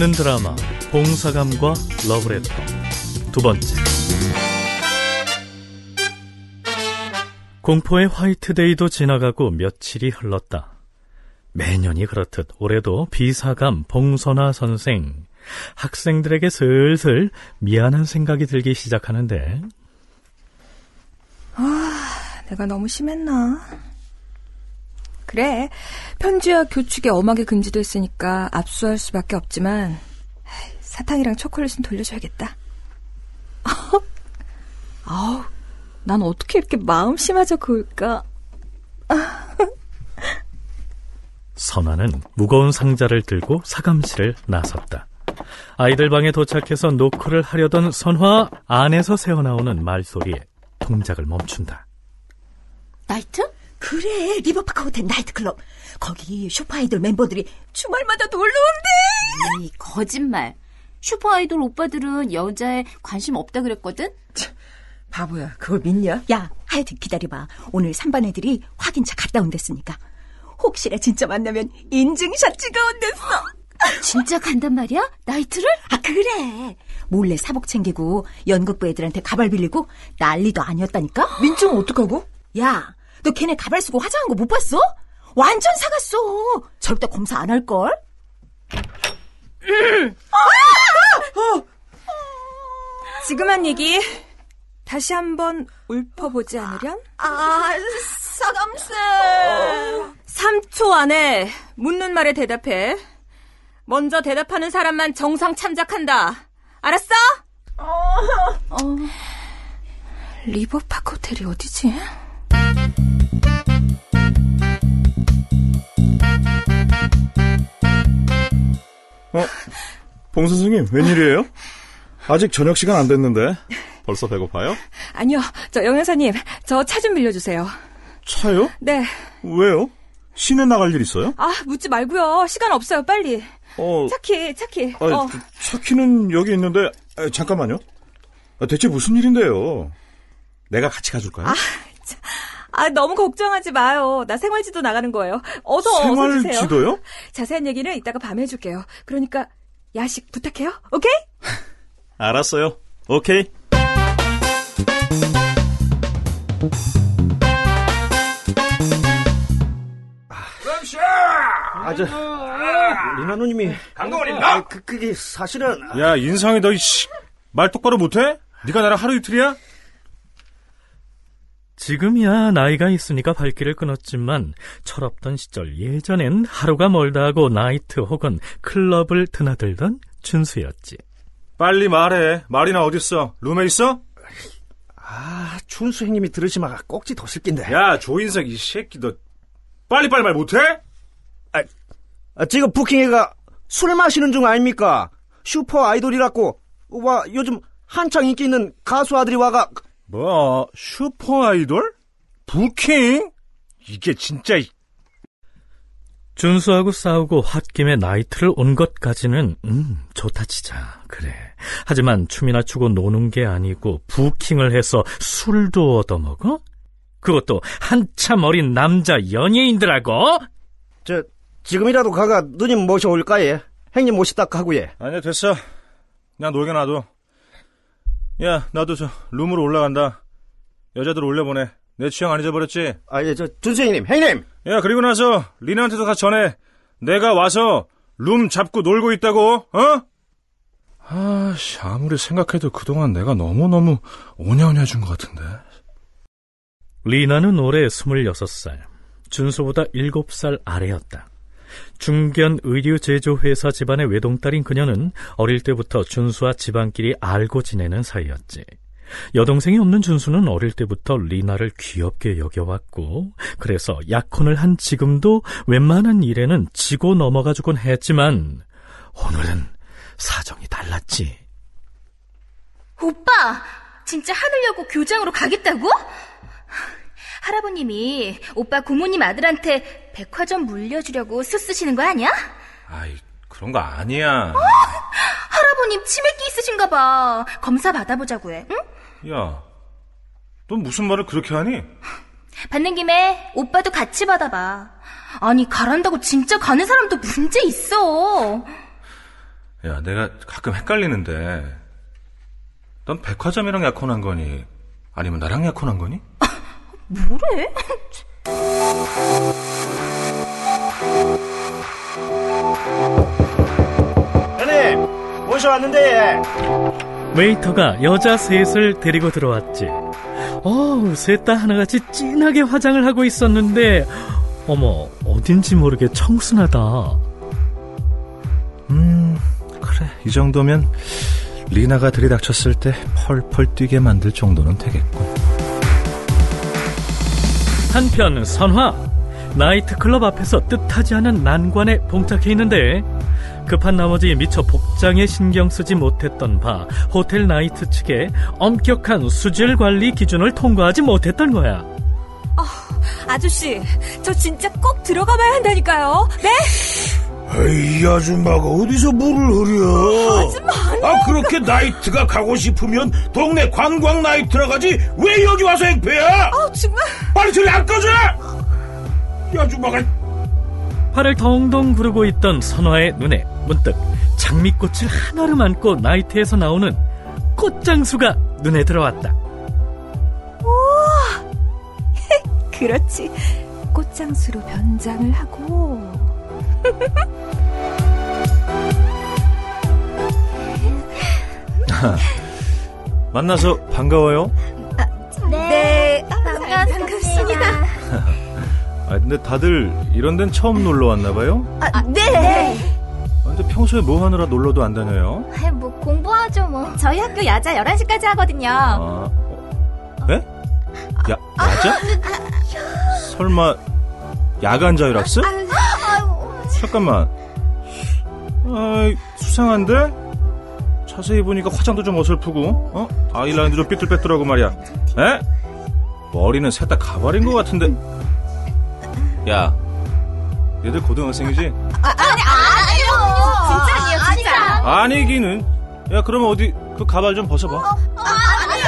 듣는 드라마 봉사감과 러브레터 두 번째 공포의 화이트데이도 지나가고 며칠이 흘렀다. 매년이 그렇듯 올해도 비사감 봉선화 선생 학생들에게 슬슬 미안한 생각이 들기 시작하는데 아, 내가 너무 심했나? 그래, 편지와 교축에 엄하게 금지됐으니까 압수할 수밖에 없지만 사탕이랑 초콜릿은 돌려줘야겠다. 아우, 난 어떻게 이렇게 마음 심하져 그을까? 선화는 무거운 상자를 들고 사감실을 나섰다. 아이들 방에 도착해서 노크를 하려던 선화 안에서 새어나오는 말소리에 동작을 멈춘다. 나이트? 그래, 리버파크 호텔 나이트클럽. 거기 슈퍼아이돌 멤버들이 주말마다 놀러 온대. 이 거짓말. 슈퍼아이돌 오빠들은 여자에 관심 없다 그랬거든? 바보야, 그걸 믿냐? 야, 하여튼 기다려봐. 오늘 3반 애들이 확인차 갔다 온댔으니까. 혹시나 진짜 만나면 인증샷 찍어 온댔어. 진짜 간단 말이야? 나이트를? 아, 그래. 몰래 사복 챙기고 연극부 애들한테 가발 빌리고 난리도 아니었다니까? 민증 어떡하고? 야, 너 걔네 가발 쓰고 화장한 거 못 봤어? 완전 사갔어. 절대 검사 안 할걸? 지금 한 얘기 다시 한번 읊어보지 않으련? 아, 사감쌤. 3초 안에 묻는 말에 대답해. 먼저 대답하는 사람만 정상 참작한다. 알았어? 어. 리버파크 호텔이 어디지? 어, 봉 선생님, 웬일이에요? 아직 저녁 시간 안 됐는데. 벌써 배고파요? 아니요, 저 영현사님, 저 차 좀 빌려주세요. 차요? 네. 왜요? 시내 나갈 일 있어요? 아, 묻지 말고요. 시간 없어요, 빨리. 어, 차키, 차키. 아, 어. 차키는 여기 있는데, 아, 잠깐만요. 아, 대체 무슨 일인데요? 내가 같이 가줄까요? 아, 아, 너무 걱정하지 마요. 나 생활지도 나가는 거예요. 어서 어서 주세요. 생활지도요? 자세한 얘기는 이따가 밤에 해줄게요. 그러니까 야식 부탁해요. 오케이? 알았어요. 오케이. 아, 저, 리나 누님이. 강동원입니다. 그, 그게 사실은. 야, 인상이 너, 씨, 말 똑바로 못해? 네가 나랑 하루 이틀이야? 지금이야 나이가 있으니까 발길을 끊었지만 철없던 시절 예전엔 하루가 멀다 하고 나이트 혹은 클럽을 드나들던 준수였지. 빨리 말해. 말이나 어딨어? 룸에 있어? 아, 춘수 형님이 들으시면 꼭지 더실 낀데. 야, 조인석 이 새끼 너 빨리빨리 말 못해? 아, 지금 부킹해가 술 마시는 중 아닙니까? 슈퍼 아이돌이라고. 와, 요즘 한창 인기 있는 가수 아들이 와가. 뭐, 슈퍼 아이돌? 부킹? 이게 진짜 이- 준수하고 싸우고 홧김에 나이트를 온 것까지는 음 좋다 치자 그래 하지만 춤이나 추고 노는 게 아니고 부킹을 해서 술도 얻어먹어? 그것도 한참 어린 남자 연예인들하고? 저, 지금이라도 가가 누님 모셔올까, 예? 형님 모시다 가고, 예. 아니야, 됐어. 그냥 놀게 놔둬. 야, 나도 저 룸으로 올라간다. 여자들 올려보내. 내 취향 안 잊어버렸지? 아, 예, 저, 준수 형님, 형님! 야, 그리고 나서 리나한테도 가 전해. 내가 와서 룸 잡고 놀고 있다고, 어? 아씨, 아무리 생각해도 그동안 내가 너무너무 오냐오냐 준 것 같은데. 리나는 올해 26살, 준수보다 7살 아래였다. 중견 의류 제조회사 집안의 외동딸인 그녀는 어릴 때부터 준수와 집안끼리 알고 지내는 사이였지. 여동생이 없는 준수는 어릴 때부터 리나를 귀엽게 여겨왔고, 그래서 약혼을 한 지금도 웬만한 일에는 지고 넘어가주곤 했지만, 오늘은 사정이 달랐지. 오빠, 진짜 하늘여고 교장으로 가겠다고? 할아버님이 오빠 고모님 아들한테 백화점 물려주려고 쓰쓰시는 거 아니야? 아이, 그런 거 아니야. 할아버님 치매기 있으신가 봐. 검사 받아보자고 해, 응? 야, 넌 무슨 말을 그렇게 하니? 받는 김에 오빠도 같이 받아봐. 아니, 가란다고 진짜 가는 사람도 문제 있어. 야, 내가 가끔 헷갈리는데, 넌 백화점이랑 약혼한 거니? 아니면 나랑 약혼한 거니? 뭐래? 형님, 모셔왔는데. 웨이터가 여자 셋을 데리고 들어왔지. 어우, 셋 다 하나같이 진하게 화장을 하고 있었는데, 어머, 어딘지 모르게 청순하다. 음, 그래. 이 정도면 리나가 들이닥쳤을 때 펄펄 뛰게 만들 정도는 되겠군. 한편 선화 나이트클럽 앞에서 뜻하지 않은 난관에 봉착해 있는데 급한 나머지 미처 복장에 신경 쓰지 못했던 바 호텔 나이트 측의 엄격한 수질 관리 기준을 통과하지 못했던 거야. 아저씨, 저 진짜 꼭 들어가 봐야 한다니까요. 네? 이 아줌마가 어디서 물을 흐려? 아줌마, 아 그렇게 나이트가 가고 싶으면 동네 관광 나이트나 가지 왜 여기 와서 행패야? 아, 정말. 빨리 저리 안 꺼져! 이 아줌마가 팔을 덩덩 구르고 있던 선화의 눈에 문득 장미꽃을 하나로 안고 나이트에서 나오는 꽃장수가 눈에 들어왔다. 그렇지. 꽃장수로 변장을 하고. 만나서 반가워요. 네, 반갑습니다. 아, 근데 다들 이런 데는 처음 놀러 왔나 봐요? 아, 네. 아, 근데 평소에 뭐 하느라 놀러도 안 다녀요? 아, 뭐 공부하죠 뭐. 저희 학교 야자 11시까지 하거든요. 아, 어? 에? 야, 야자? 설마 야간 자율학습? 잠깐만. 아, 수상한데? 자세히 보니까 화장도 좀 어설프고, 어? 아이라인도 좀 삐뚤빼뚤하고 말이야. 에? 머리는 셋 다 가발인 것 같은데. 야, 얘들 고등학생이지? 아니요. 진짜 아니에요, 진짜. 아니기는. 야, 그러면 어디 그 가발 좀 벗어봐. 안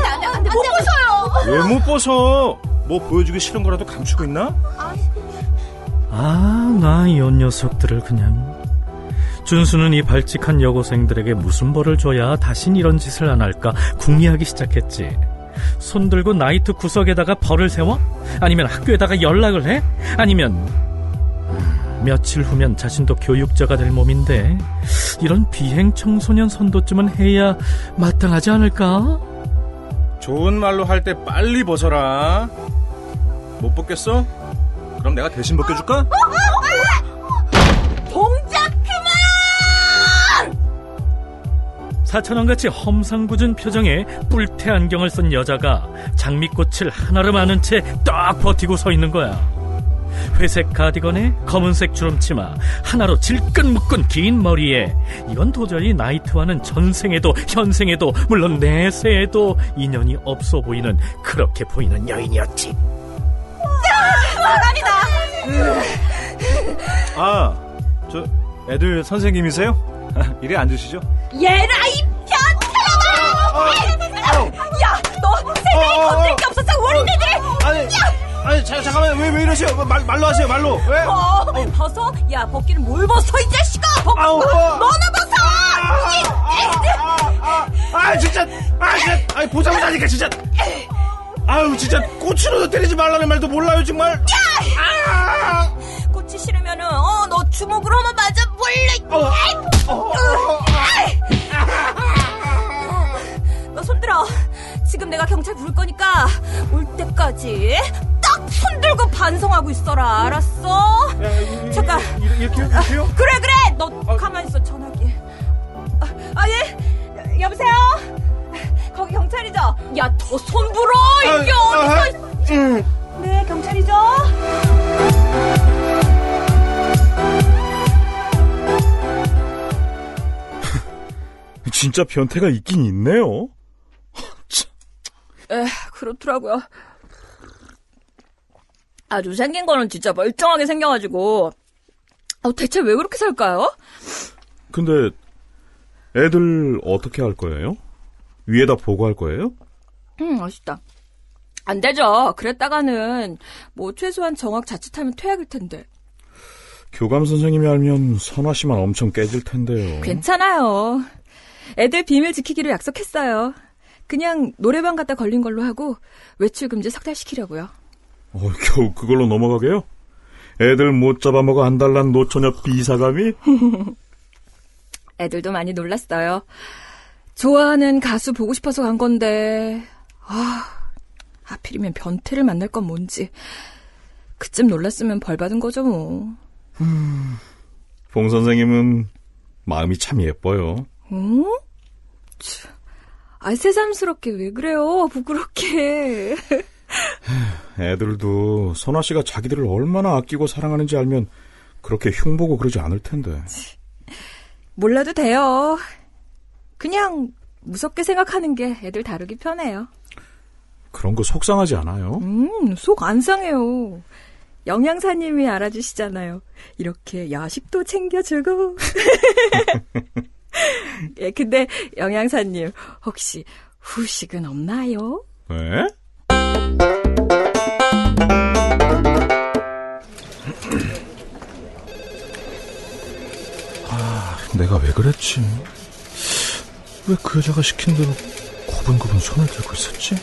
돼, 안 돼, 안 돼. 못 벗어요. 왜 못 벗어? 뭐 보여주기 싫은 거라도 감추고 있나? 아, 나 이 녀석들을 그냥. 준수는 이 발칙한 여고생들에게 무슨 벌을 줘야 다신 이런 짓을 안 할까 궁리하기 시작했지. 손 들고 나이트 구석에다가 벌을 세워? 아니면 학교에다가 연락을 해? 아니면 음, 며칠 후면 자신도 교육자가 될 몸인데 이런 비행 청소년 선도쯤은 해야 마땅하지 않을까? 좋은 말로 할 때 빨리 벗어라. 못 벗겠어? 그럼 내가 대신 벗겨줄까? 동작 사천왕같이 험상궂은 표정에 뿔테 안경을 쓴 여자가 장미꽃을 하나로 마는 채 딱 버티고 서 있는 거야. 회색 가디건에 검은색 주름치마, 하나로 질끈 묶은 긴 머리에 이건 도저히 나이트와는 전생에도 현생에도 물론 내세에도 인연이 없어 보이는 그렇게 보이는 여인이었지. 아, 저 애들 선생님이세요? 이리 앉으시죠. 얘라, 이 변태라다! 야, 너 세상에 건들 게 없었어, 어린애들이! 아니, 아니, 자, 잠깐만, 왜, 왜 이러세요? 말, 말로 하세요, 말로. 왜? 어, 벗어? 야, 벗기는 뭘 벗어, 이 자식아! 벗고, 아우, 어. 너나 벗어! 아, 아, 진짜, 아, 진짜, 아니, 보자마자니까, 진짜. 아유, 진짜, 꽃으로도 때리지 말라는 말도 몰라요, 정말. 아, 꽃이 싫으면은, 어, 너 주먹으로 한번 맞아 볼래? 어, 너 손들어. 지금 내가 경찰 부를 거니까 올 때까지 딱 손들고 반성하고 있어라. 알았어? 잠깐. 이렇게, 이렇게요? 그래 그래. 너 가만 있어. 전화기. 아, 아 예. 여보세요. 거기 경찰이죠? 야, 더 손불어. 이게 아, 어디 있어? 네, 경찰이죠? 진짜 변태가 있긴 있네요. 에, 그렇더라고요. 아주 생긴 거는 진짜 멀쩡하게 생겨가지고. 어, 대체 왜 그렇게 살까요? 근데 애들 어떻게 할 거예요? 위에다 보고할 거예요? 음, 맛있다. 안 되죠. 그랬다가는, 뭐, 최소한 정학 자칫하면 퇴학일 텐데. 교감 선생님이 알면 선화 씨만 엄청 깨질 텐데요. 괜찮아요. 애들 비밀 지키기로 약속했어요. 그냥 노래방 갔다 걸린 걸로 하고 외출 금지 석달시키려고요. 어, 겨우 그걸로 넘어가게요? 애들 못 잡아먹어 안달난 노처녀 비사감이? 애들도 많이 놀랐어요. 좋아하는 가수 보고 싶어서 간 건데, 아, 하필이면 변태를 만날 건 뭔지. 그쯤 놀랐으면 벌 받은 거죠, 뭐. 봉 선생님은 마음이 참 예뻐요. 어? 참, 아, 새삼스럽게 왜 그래요? 부끄럽게. 애들도 선화 씨가 자기들을 얼마나 아끼고 사랑하는지 알면 그렇게 흉보고 그러지 않을 텐데. 몰라도 돼요. 그냥 무섭게 생각하는 게 애들 다루기 편해요. 그런 거 속상하지 않아요? 음, 속 안 상해요. 영양사님이 알아주시잖아요. 이렇게 야식도 챙겨주고. 예, 근데 영양사님, 혹시 후식은 없나요? 왜? 내가 왜 그랬지? 왜 그 여자가 시킨 대로 고분고분 손을 들고 있었지?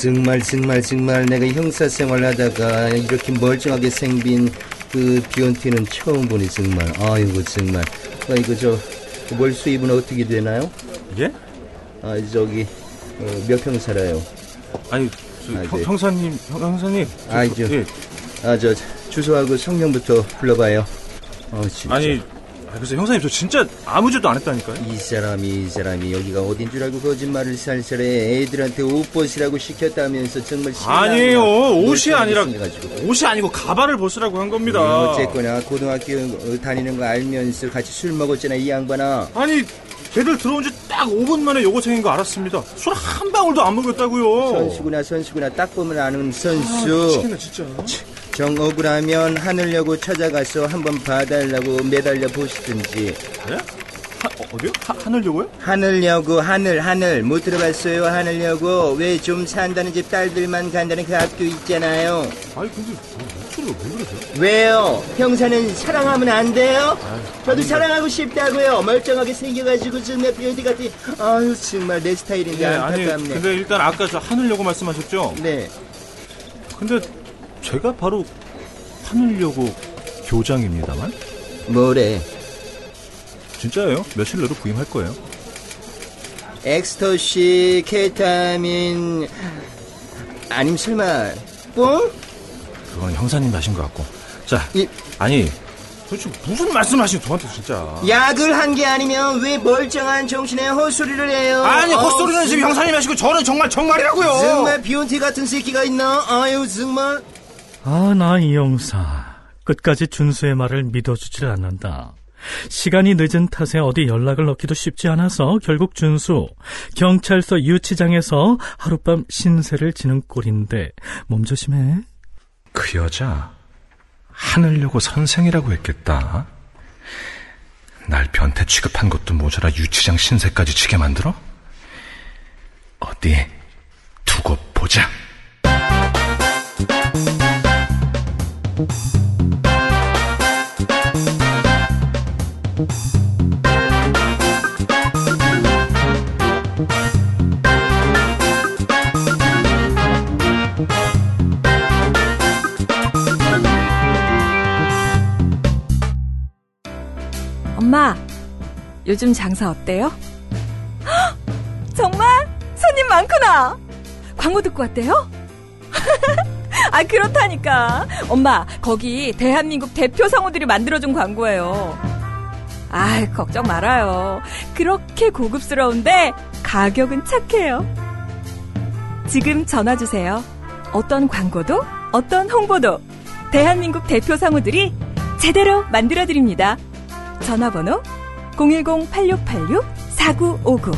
정말 정말 정말 내가 형사 생활하다가 이렇게 멀쩡하게 생긴 그 비욘티는 처음 보니 정말 아이고 정말 아이고 저 월수입은 어떻게 되나요? 예? 아 저기 어, 몇평 살아요? 아니, 저, 아, 형, 네. 형사님, 형, 형사님. 저, 아이, 저- 예. 아저 주소하고 성명부터 불러봐요. 어 진짜. 아니, 아, 글쎄, 형사님, 저 진짜 아무 짓도 안 했다니까요? 이 사람이 이 사람이 여기가 어딘 줄 알고 거짓말을 살살해 애들한테 옷 벗으라고 시켰다면서 정말 아니에요. 옷이 아니라, 생겨가지고. 옷이 아니고 가발을 벗으라고 한 겁니다. 음, 어쨌거나 고등학교 어, 다니는 거 알면서 같이 술 먹었잖아 이 양반아 아니, 걔들 들어온 지 딱 5분 만에 생긴 거 알았습니다. 술 한 방울도 안 먹였다고요. 선수구나 선수구나 딱 보면 아는 아, 선수 미치겠네, 진짜. 정 억울하면 하늘여고 찾아가서 한번 봐달라고 매달려 보시든지 예? 하, 어, 어디요? 하, 하늘여고요? 하늘여고 하늘 하늘 못 들어봤어요 하늘여고 왜 좀 산다는 집 딸들만 간다는 그 학교 있잖아요 아니, 근데, 뭐, 목소리가 왜 그러세요? 왜요? 형사는 사랑하면 안 돼요? 저도 사랑하고 싶다고요. 멀쩡하게 생겨가지고 정말 비어디 같은. 아유 정말 내 스타일인데 예, 아니, 안타깝네. 근데 일단 아까 저 하늘여고 말씀하셨죠? 네. 근데 제가 바로 하늘여고 교장입니다만? 뭐래? 진짜예요. 며칠 내로 부임할 거예요. 엑스터시, 케타민, 아님 설마 뽕? 그건 형사님 하신 것 같고. 자, 이- 아니, 도대체 무슨 말씀하시는 저한테 진짜. 약을 한 게 아니면 왜 멀쩡한 정신에 헛소리를 해요? 아니, 어, 헛소리는 지금 정말- 형사님 하시고 저는 정말 정말이라고요. 정말 비욘티 같은 새끼가 있나? 아유 정말. 아, 나 이 형사. 끝까지 준수의 말을 믿어주질 않는다. 시간이 늦은 탓에 어디 연락을 넣기도 쉽지 않아서 결국 준수 경찰서 유치장에서 하룻밤 신세를 지는 꼴인데 몸조심해. 그 여자 하늘여고 선생이라고 했겠다. 날 변태 취급한 것도 모자라 유치장 신세까지 치게 만들어? 어디 두고 보자. 엄마, 요즘 장사 어때요? 헉, 정말? 손님 많구나. 광고 듣고 왔대요? 아, 그렇다니까. 엄마, 거기 대한민국 대표 성우들이 만들어준 광고예요. 아, 걱정 말아요. 그렇게 고급스러운데 가격은 착해요. 지금 전화 주세요. 어떤 광고도, 어떤 홍보도 대한민국 대표 성우들이 제대로 만들어 드립니다. 전화번호 010-8686-4959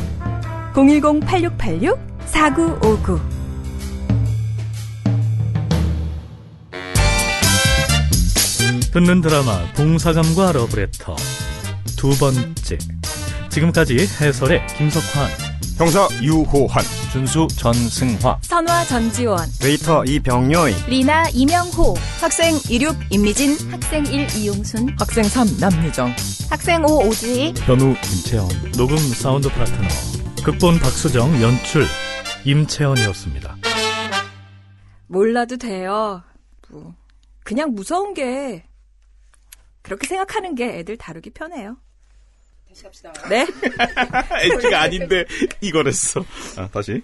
010-8686-4959 듣는 드라마 동사감과 러브레터 두 번째 지금까지 해설의 김석환 형사 유호환, 준수 전승화, 선화 전지원, 웨이터 이병요이, 리나 이명호, 학생 26 임미진, 학생 1 이용순, 학생 3 남유정, 학생 5 오주희, 현우 김채원, 녹음 사운드 파트너, 극본 박수정, 연출 임채원이었습니다. 몰라도 돼요. 뭐 그냥 무서운 게 그렇게 생각하는 게 애들 다루기 편해요. 다시 갑시다. 네? 엣지가 아닌데 이거랬어. 아, 다시.